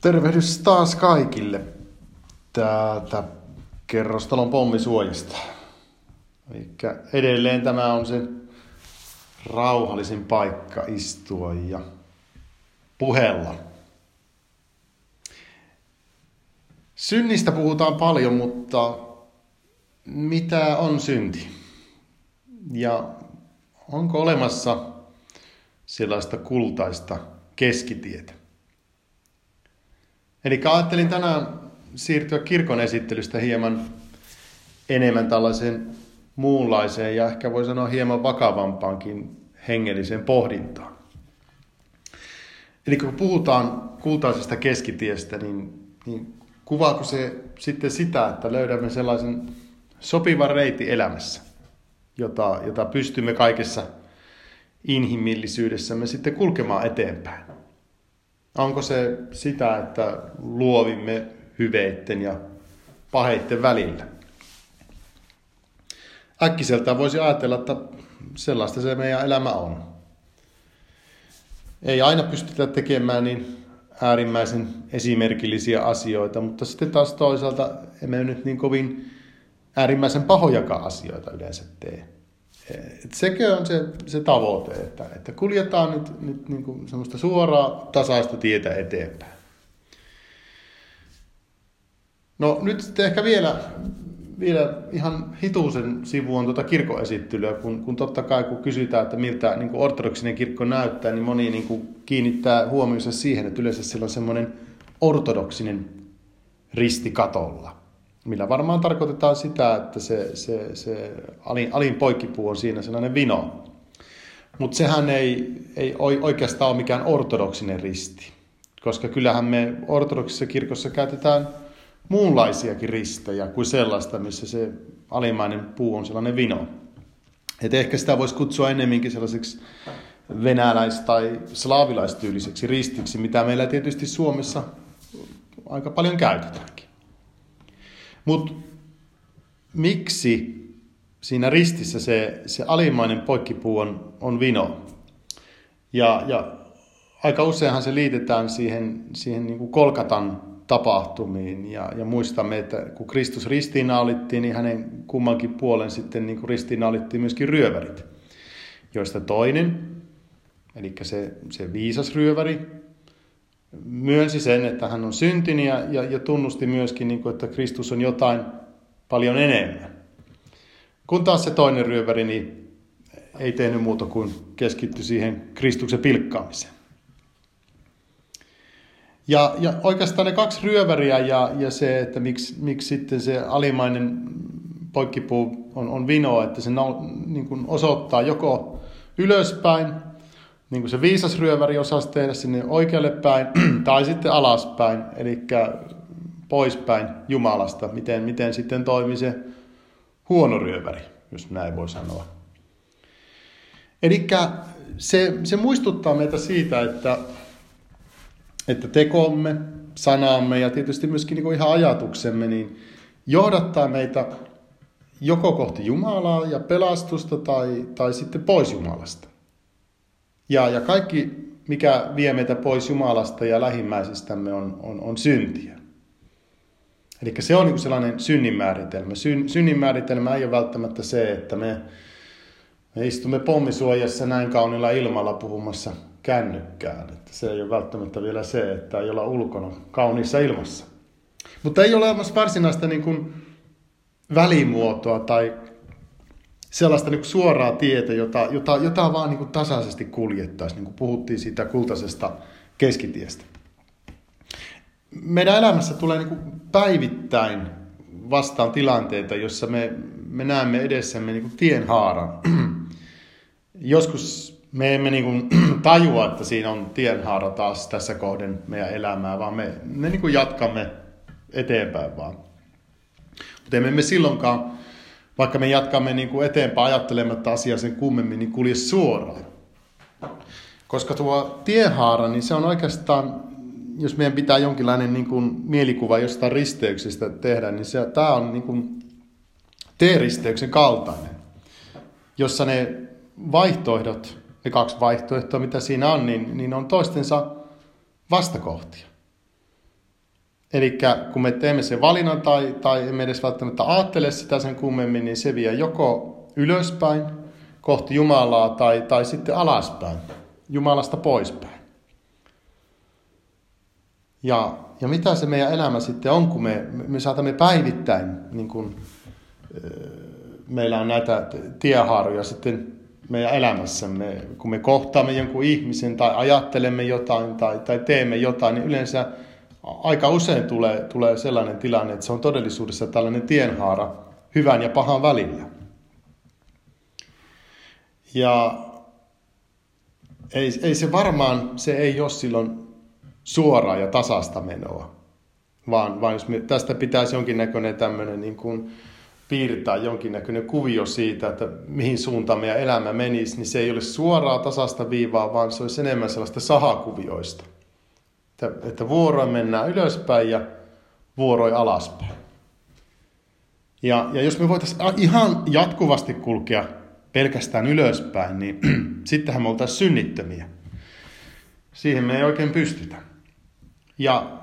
Tervehdys taas kaikille täältä kerrostalon pommisuojasta. Eli edelleen tämä on se rauhallisin paikka istua ja puhella. Synnistä puhutaan paljon, mutta mitä on synti? Ja onko olemassa sellaista kultaista keskitietä? Eli ajattelin tänään siirtyä kirkon esittelystä hieman enemmän tällaiseen muunlaiseen ja ehkä voi sanoa hieman vakavampaankin hengelliseen pohdintaan. Eli kun puhutaan kultaisesta keskitiestä, niin, niin kuvaako se sitten sitä, että löydämme sellaisen sopivan reitin elämässä, jota, jota pystymme kaikessa inhimillisyydessämme sitten kulkemaan eteenpäin? Onko se sitä, että luovimme hyveitten ja paheitten välillä? Äkkiseltään voisi ajatella, että sellaista se meidän elämä on. Ei aina pystytä tekemään niin äärimmäisen esimerkillisiä asioita, mutta sitten taas toisaalta emme nyt niin kovin äärimmäisen pahojakaan asioita yleensä tee. Et sekö on se, se tavoite, että, että kuljetaan nyt, nyt niin kuin semmoista suoraa tasaista tietä eteenpäin. No nyt sitten ehkä vielä, vielä ihan hituisen sivuun tuota kirkoesittelyä, kun, kun totta kai kun kysytään, että miltä niin kuin ortodoksinen kirkko näyttää, niin moni niin kuin kiinnittää huomionsa siihen, että yleensä sillä on semmoinen ortodoksinen risti katolla millä varmaan tarkoitetaan sitä, että se, se, se alin, alin poikkipuu on siinä sellainen vino. Mutta sehän ei, ei oikeastaan ole mikään ortodoksinen risti, koska kyllähän me ortodoksisessa kirkossa käytetään muunlaisiakin ristejä kuin sellaista, missä se alimmainen puu on sellainen vino. Et ehkä sitä voisi kutsua ennemminkin sellaiseksi venäläis- tai slaavilaistyyliseksi ristiksi, mitä meillä tietysti Suomessa aika paljon käytetäänkin. Mutta miksi siinä ristissä se, se alimmainen poikkipuu on, on vino? Ja, ja aika useinhan se liitetään siihen, siihen niin kuin Kolkatan tapahtumiin. Ja, ja muistamme, että kun Kristus ristiinnaulittiin, niin hänen kummankin puolen sitten niin kuin ristiinnaulittiin myöskin ryövärit, joista toinen, eli se, se viisas ryöväri, myönsi sen, että hän on syntinen ja, ja, ja tunnusti myöskin, niin kuin, että Kristus on jotain paljon enemmän. Kun taas se toinen ryöväri niin ei tehnyt muuta kuin keskitty siihen Kristuksen pilkkaamiseen. Ja, ja oikeastaan ne kaksi ryöväriä ja, ja se, että miksi, miksi sitten se alimainen poikkipuu on, on vino, että se no, niin kuin osoittaa joko ylöspäin niin kuin se viisas ryöväri osasi tehdä sinne oikealle päin tai sitten alaspäin, eli poispäin Jumalasta, miten, miten sitten toimi se huono ryöväri, jos näin voi sanoa. Eli se, se muistuttaa meitä siitä, että, että tekomme, sanamme ja tietysti myöskin niin ihan ajatuksemme, niin johdattaa meitä joko kohti Jumalaa ja pelastusta tai, tai sitten pois Jumalasta. Ja, ja kaikki, mikä vie meitä pois Jumalasta ja lähimmäisistämme, on, on, on syntiä. Eli se on niin sellainen synnin määritelmä. Syn, synnin määritelmä ei ole välttämättä se, että me, me istumme pommisuojassa näin kaunilla ilmalla puhumassa kännykkään. Että se ei ole välttämättä vielä se, että ei olla ulkona kauniissa ilmassa. Mutta ei ole olemassa varsinaista niin kuin välimuotoa tai sellaista niin suoraa tietä, jota, jota, jota vaan niin tasaisesti kuljettaisiin, niin kuin puhuttiin siitä kultaisesta keskitiestä. Meidän elämässä tulee niin kuin päivittäin vastaan tilanteita, jossa me, me näemme edessämme niin kuin tienhaaran. Joskus me emme niin kuin tajua, että siinä on tienhaara taas tässä kohden meidän elämää, vaan me, me niin kuin jatkamme eteenpäin vaan. Mutta emme me silloinkaan vaikka me jatkamme niin kuin eteenpäin ajattelematta asiaa sen kummemmin, niin kulje suoraan. Koska tuo tiehaara, niin se on oikeastaan, jos meidän pitää jonkinlainen niin kuin mielikuva jostain risteyksestä tehdä, niin se, tämä on niin kuin T-risteyksen kaltainen, jossa ne vaihtoehdot, ne kaksi vaihtoehtoa, mitä siinä on, niin, niin on toistensa vastakohtia. Eli kun me teemme sen valinnan tai, tai emme edes välttämättä ajattele sitä sen kummemmin, niin se vie joko ylöspäin kohti Jumalaa tai, tai sitten alaspäin, Jumalasta poispäin. Ja, ja mitä se meidän elämä sitten on, kun me, me saatamme päivittäin, niin kun, meillä on näitä tiehaaroja sitten meidän elämässämme, kun me kohtaamme jonkun ihmisen tai ajattelemme jotain tai, tai teemme jotain, niin yleensä aika usein tulee, tulee sellainen tilanne, että se on todellisuudessa tällainen tienhaara hyvän ja pahan välillä. Ja ei, ei se varmaan, se ei ole silloin suoraa ja tasasta menoa, vaan, vaan jos me, tästä pitäisi jonkinnäköinen tämmöinen niin kuin piirtää jonkinnäköinen kuvio siitä, että mihin suuntaan meidän elämä menisi, niin se ei ole suoraa tasasta viivaa, vaan se olisi enemmän sellaista sahakuvioista. Että, että vuoroin mennään ylöspäin ja vuoroin alaspäin. Ja, ja jos me voitaisiin ihan jatkuvasti kulkea pelkästään ylöspäin, niin sittenhän me oltaisiin synnittömiä. Siihen me ei oikein pystytä. Ja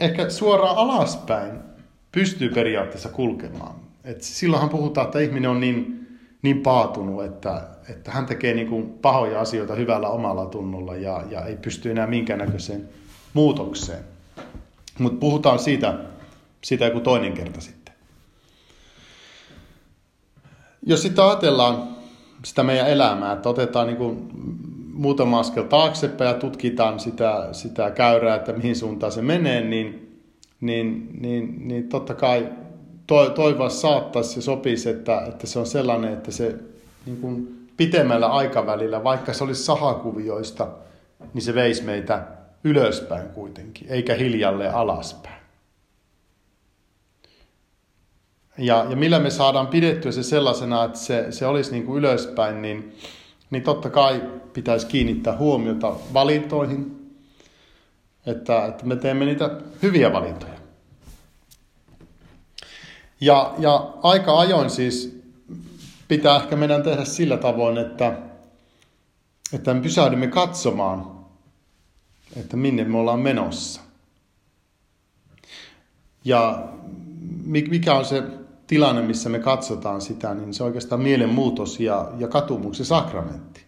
ehkä suoraan alaspäin pystyy periaatteessa kulkemaan. Et silloinhan puhutaan, että ihminen on niin, niin paatunut, että, että hän tekee niin kuin pahoja asioita hyvällä omalla tunnolla ja, ja ei pysty enää minkäännäköiseen muutokseen. Mutta puhutaan siitä, siitä joku toinen kerta sitten. Jos sitten ajatellaan sitä meidän elämää, että otetaan niin kuin muutama askel taaksepäin ja tutkitaan sitä, sitä käyrää, että mihin suuntaan se menee, niin, niin, niin, niin totta kai to, toivoa saattaisi ja sopisi, että, että se on sellainen, että se niin kuin pitemmällä aikavälillä, vaikka se olisi sahakuvioista, niin se veisi meitä ylöspäin kuitenkin, eikä hiljalleen alaspäin. Ja, ja millä me saadaan pidettyä se sellaisena, että se, se olisi niin kuin ylöspäin, niin, niin totta kai pitäisi kiinnittää huomiota valintoihin, että, että me teemme niitä hyviä valintoja. Ja, ja aika ajoin siis pitää ehkä meidän tehdä sillä tavoin, että, että me pysähdymme katsomaan, että minne me ollaan menossa. Ja mikä on se tilanne, missä me katsotaan sitä, niin se on oikeastaan mielenmuutos ja, ja katumuksen sakramentti.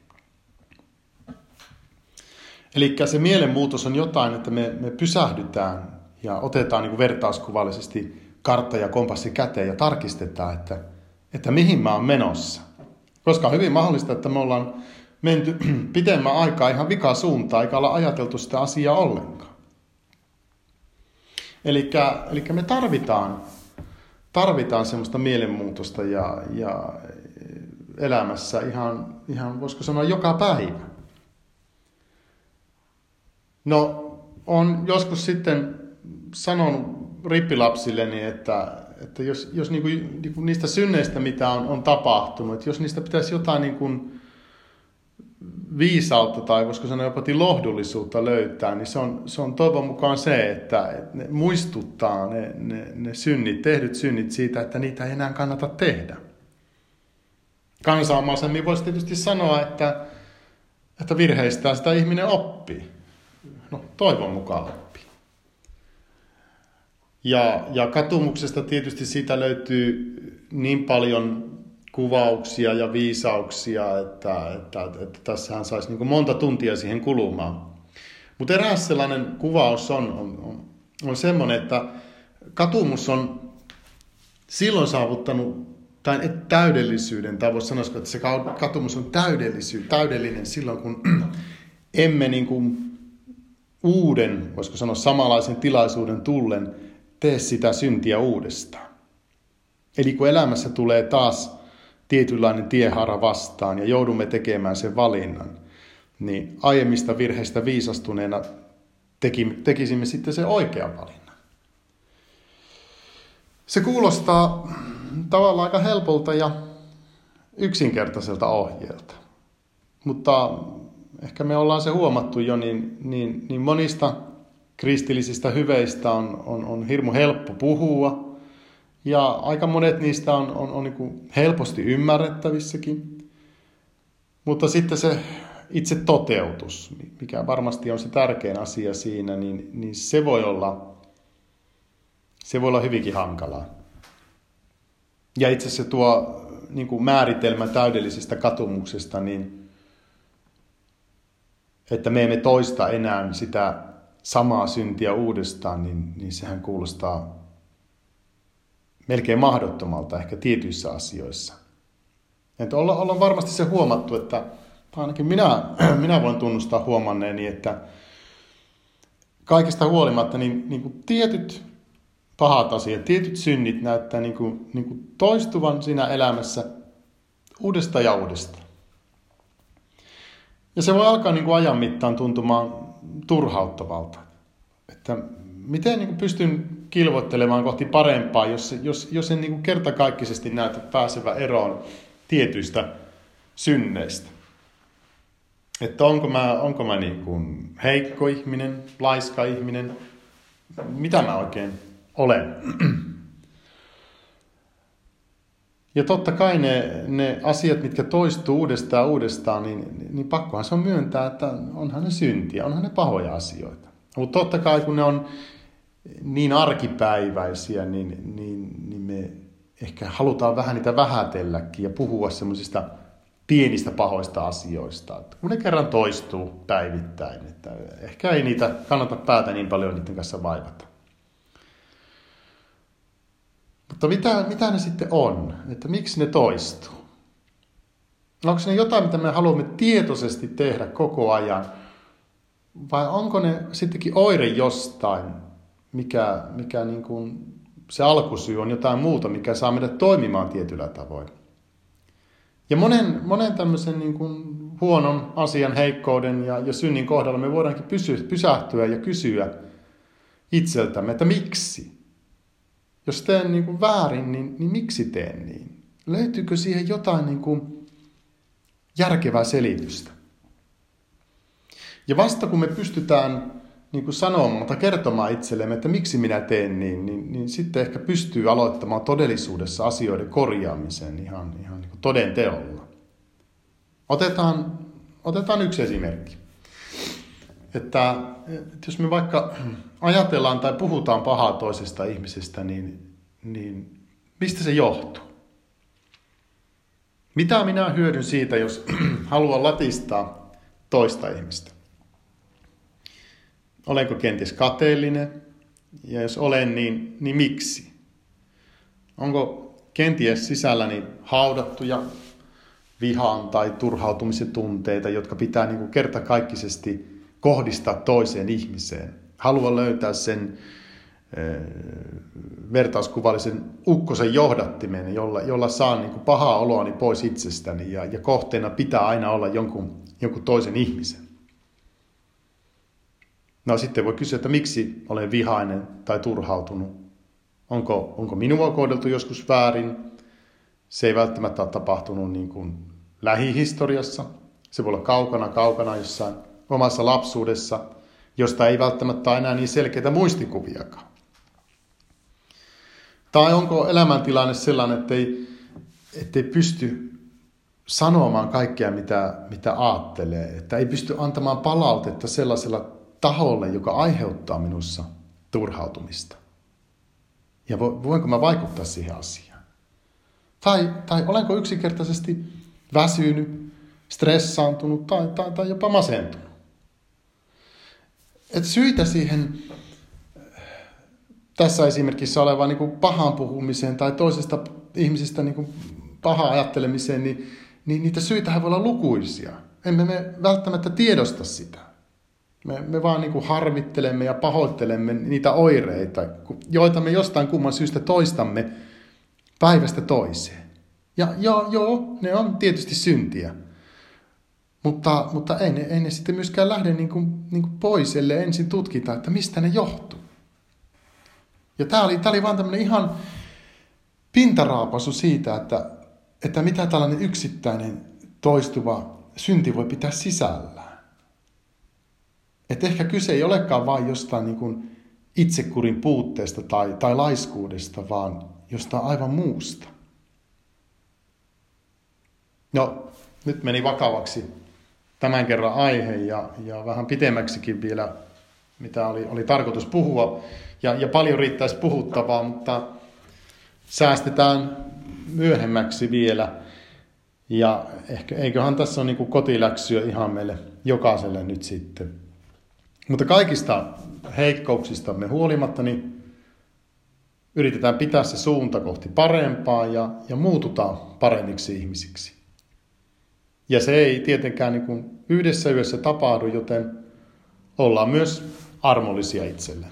Eli se mielenmuutos on jotain, että me, me pysähdytään ja otetaan niin kuin vertauskuvallisesti kartta ja kompassi käteen ja tarkistetaan, että, että mihin mä oon menossa. Koska on hyvin mahdollista, että me ollaan menty pitemmän aikaa ihan vika suuntaan, eikä olla ajateltu sitä asiaa ollenkaan. Eli me tarvitaan, tarvitaan semmoista mielenmuutosta ja, ja elämässä ihan, ihan, voisiko sanoa, joka päivä. No, on joskus sitten sanonut rippilapsilleni, että, että jos, jos niinku, niinku niistä synneistä, mitä on, on tapahtunut, että jos niistä pitäisi jotain niinku viisautta tai voisiko sanoa jopa lohdullisuutta löytää, niin se on, se on toivon mukaan se, että, ne muistuttaa ne, ne, ne synnit, tehdyt synnit siitä, että niitä ei enää kannata tehdä. Kansaamaisemmin voisi tietysti sanoa, että, että virheistään sitä ihminen oppii. No, toivon mukaan oppii. Ja, ja katumuksesta tietysti siitä löytyy niin paljon kuvauksia ja viisauksia, että, että, että tässähän saisi niin monta tuntia siihen kulumaan. Mutta eräs sellainen kuvaus on, on, on, on semmoinen, että katumus on silloin saavuttanut tai täydellisyyden, tai voisi sanoa, että se katumus on täydellinen silloin, kun emme niin kuin uuden, voisiko sanoa samanlaisen tilaisuuden tullen, tee sitä syntiä uudestaan. Eli kun elämässä tulee taas tietynlainen tiehara vastaan ja joudumme tekemään sen valinnan, niin aiemmista virheistä viisastuneena tekisimme sitten se oikean valinnan. Se kuulostaa tavallaan aika helpolta ja yksinkertaiselta ohjeelta. Mutta ehkä me ollaan se huomattu jo, niin, niin, niin monista kristillisistä hyveistä on, on, on hirmu helppo puhua – ja aika monet niistä on, on, on niin helposti ymmärrettävissäkin. Mutta sitten se itse toteutus, mikä varmasti on se tärkein asia siinä, niin, niin se voi olla se voi olla hyvinkin hankalaa. Ja itse asiassa tuo niin kuin määritelmä täydellisestä katumuksesta, niin että me emme toista enää sitä samaa syntiä uudestaan, niin, niin sehän kuulostaa melkein mahdottomalta ehkä tietyissä asioissa. Että olla, ollaan varmasti se huomattu, että ainakin minä, minä voin tunnustaa huomanneeni, että kaikista huolimatta niin, niin kuin tietyt pahat asiat, tietyt synnit näyttää niin kuin, niin kuin toistuvan siinä elämässä uudestaan ja uudestaan. Ja se voi alkaa niin kuin ajan mittaan tuntumaan turhauttavalta. Että miten niin kuin pystyn kilvoittelemaan kohti parempaa, jos, jos, jos en niin kuin kertakaikkisesti näytä pääsevä eroon tietyistä synneistä. Että onko mä, onko mä niin kuin heikko ihminen, laiska ihminen, mitä mä oikein olen. Ja totta kai ne, ne asiat, mitkä toistuu uudestaan uudestaan, niin, niin pakkohan se on myöntää, että onhan ne syntiä, onhan ne pahoja asioita. Mutta totta kai kun ne on niin arkipäiväisiä, niin, niin, niin me ehkä halutaan vähän niitä vähätelläkin ja puhua semmoisista pienistä pahoista asioista, että kun ne kerran toistuu päivittäin, että ehkä ei niitä kannata päätä niin paljon niiden kanssa vaivata. Mutta mitä, mitä ne sitten on? Että miksi ne toistuu? Onko ne jotain, mitä me haluamme tietoisesti tehdä koko ajan? Vai onko ne sittenkin oire jostain, mikä, mikä niin kuin se alkusyy on jotain muuta, mikä saa meidät toimimaan tietyllä tavoin? Ja monen, monen tämmöisen niin kuin huonon asian, heikkouden ja, ja synnin kohdalla me voidaankin pysy, pysähtyä ja kysyä itseltämme, että miksi? Jos teen niin kuin väärin, niin, niin miksi teen niin? Löytyykö siihen jotain niin kuin järkevää selitystä? Ja vasta kun me pystytään niin kuin sanomaan tai kertomaan itsellemme, että miksi minä teen niin, niin, niin sitten ehkä pystyy aloittamaan todellisuudessa asioiden korjaamisen ihan, ihan niin kuin toden teolla. Otetaan, otetaan yksi esimerkki. Että, että jos me vaikka ajatellaan tai puhutaan pahaa toisesta ihmisestä, niin, niin mistä se johtuu? Mitä minä hyödyn siitä, jos haluan latistaa toista ihmistä? Olenko kenties kateellinen? Ja jos olen, niin, niin miksi? Onko kenties sisälläni haudattuja vihan tai turhautumisen tunteita, jotka pitää niin kuin kertakaikkisesti kohdistaa toiseen ihmiseen? Haluan löytää sen vertauskuvallisen ukkosen johdattimen, jolla, jolla saan niin pahaa oloani pois itsestäni ja, ja kohteena pitää aina olla jonkun, jonkun toisen ihmisen. No sitten voi kysyä, että miksi olen vihainen tai turhautunut. Onko, onko minua kohdeltu joskus väärin? Se ei välttämättä ole tapahtunut niin kuin lähihistoriassa. Se voi olla kaukana, kaukana jossain omassa lapsuudessa, josta ei välttämättä enää niin selkeitä muistikuviakaan. Tai onko elämäntilanne sellainen, että ei, ettei pysty sanomaan kaikkea, mitä, mitä ajattelee, että ei pysty antamaan palautetta sellaisella taholle, joka aiheuttaa minussa turhautumista? Ja voinko mä vaikuttaa siihen asiaan? Tai, tai olenko yksinkertaisesti väsynyt, stressaantunut tai, tai, tai jopa masentunut? Et syitä siihen tässä esimerkissä olevaan niin pahan puhumiseen tai toisesta ihmisistä niin paha ajattelemiseen, niin, niin niitä syitä voi olla lukuisia. Emme me välttämättä tiedosta sitä. Me, me vaan niin kuin harmittelemme ja pahoittelemme niitä oireita, joita me jostain kumman syystä toistamme päivästä toiseen. Ja joo, joo ne on tietysti syntiä. Mutta, mutta ei, ne, ei ne sitten myöskään lähde niin kuin, niin kuin pois, ellei ensin tutkita, että mistä ne johtuu. Ja tämä oli, oli vaan tämmöinen ihan pintaraapasu siitä, että, että mitä tällainen yksittäinen toistuva synti voi pitää sisällä. Että ehkä kyse ei olekaan vain jostain niin kuin itsekurin puutteesta tai, tai laiskuudesta, vaan jostain aivan muusta. No, nyt meni vakavaksi tämän kerran aihe ja, ja vähän pitemmäksikin vielä mitä oli, oli tarkoitus puhua. Ja, ja paljon riittäisi puhuttavaa, mutta säästetään myöhemmäksi vielä. Ja ehkä, eiköhän tässä ole niin kotiläksyä ihan meille jokaiselle nyt sitten. Mutta kaikista heikkouksistamme huolimatta, niin yritetään pitää se suunta kohti parempaa ja, ja muututaan paremmiksi ihmisiksi. Ja se ei tietenkään niin kuin yhdessä yössä tapahdu, joten ollaan myös armollisia itselle.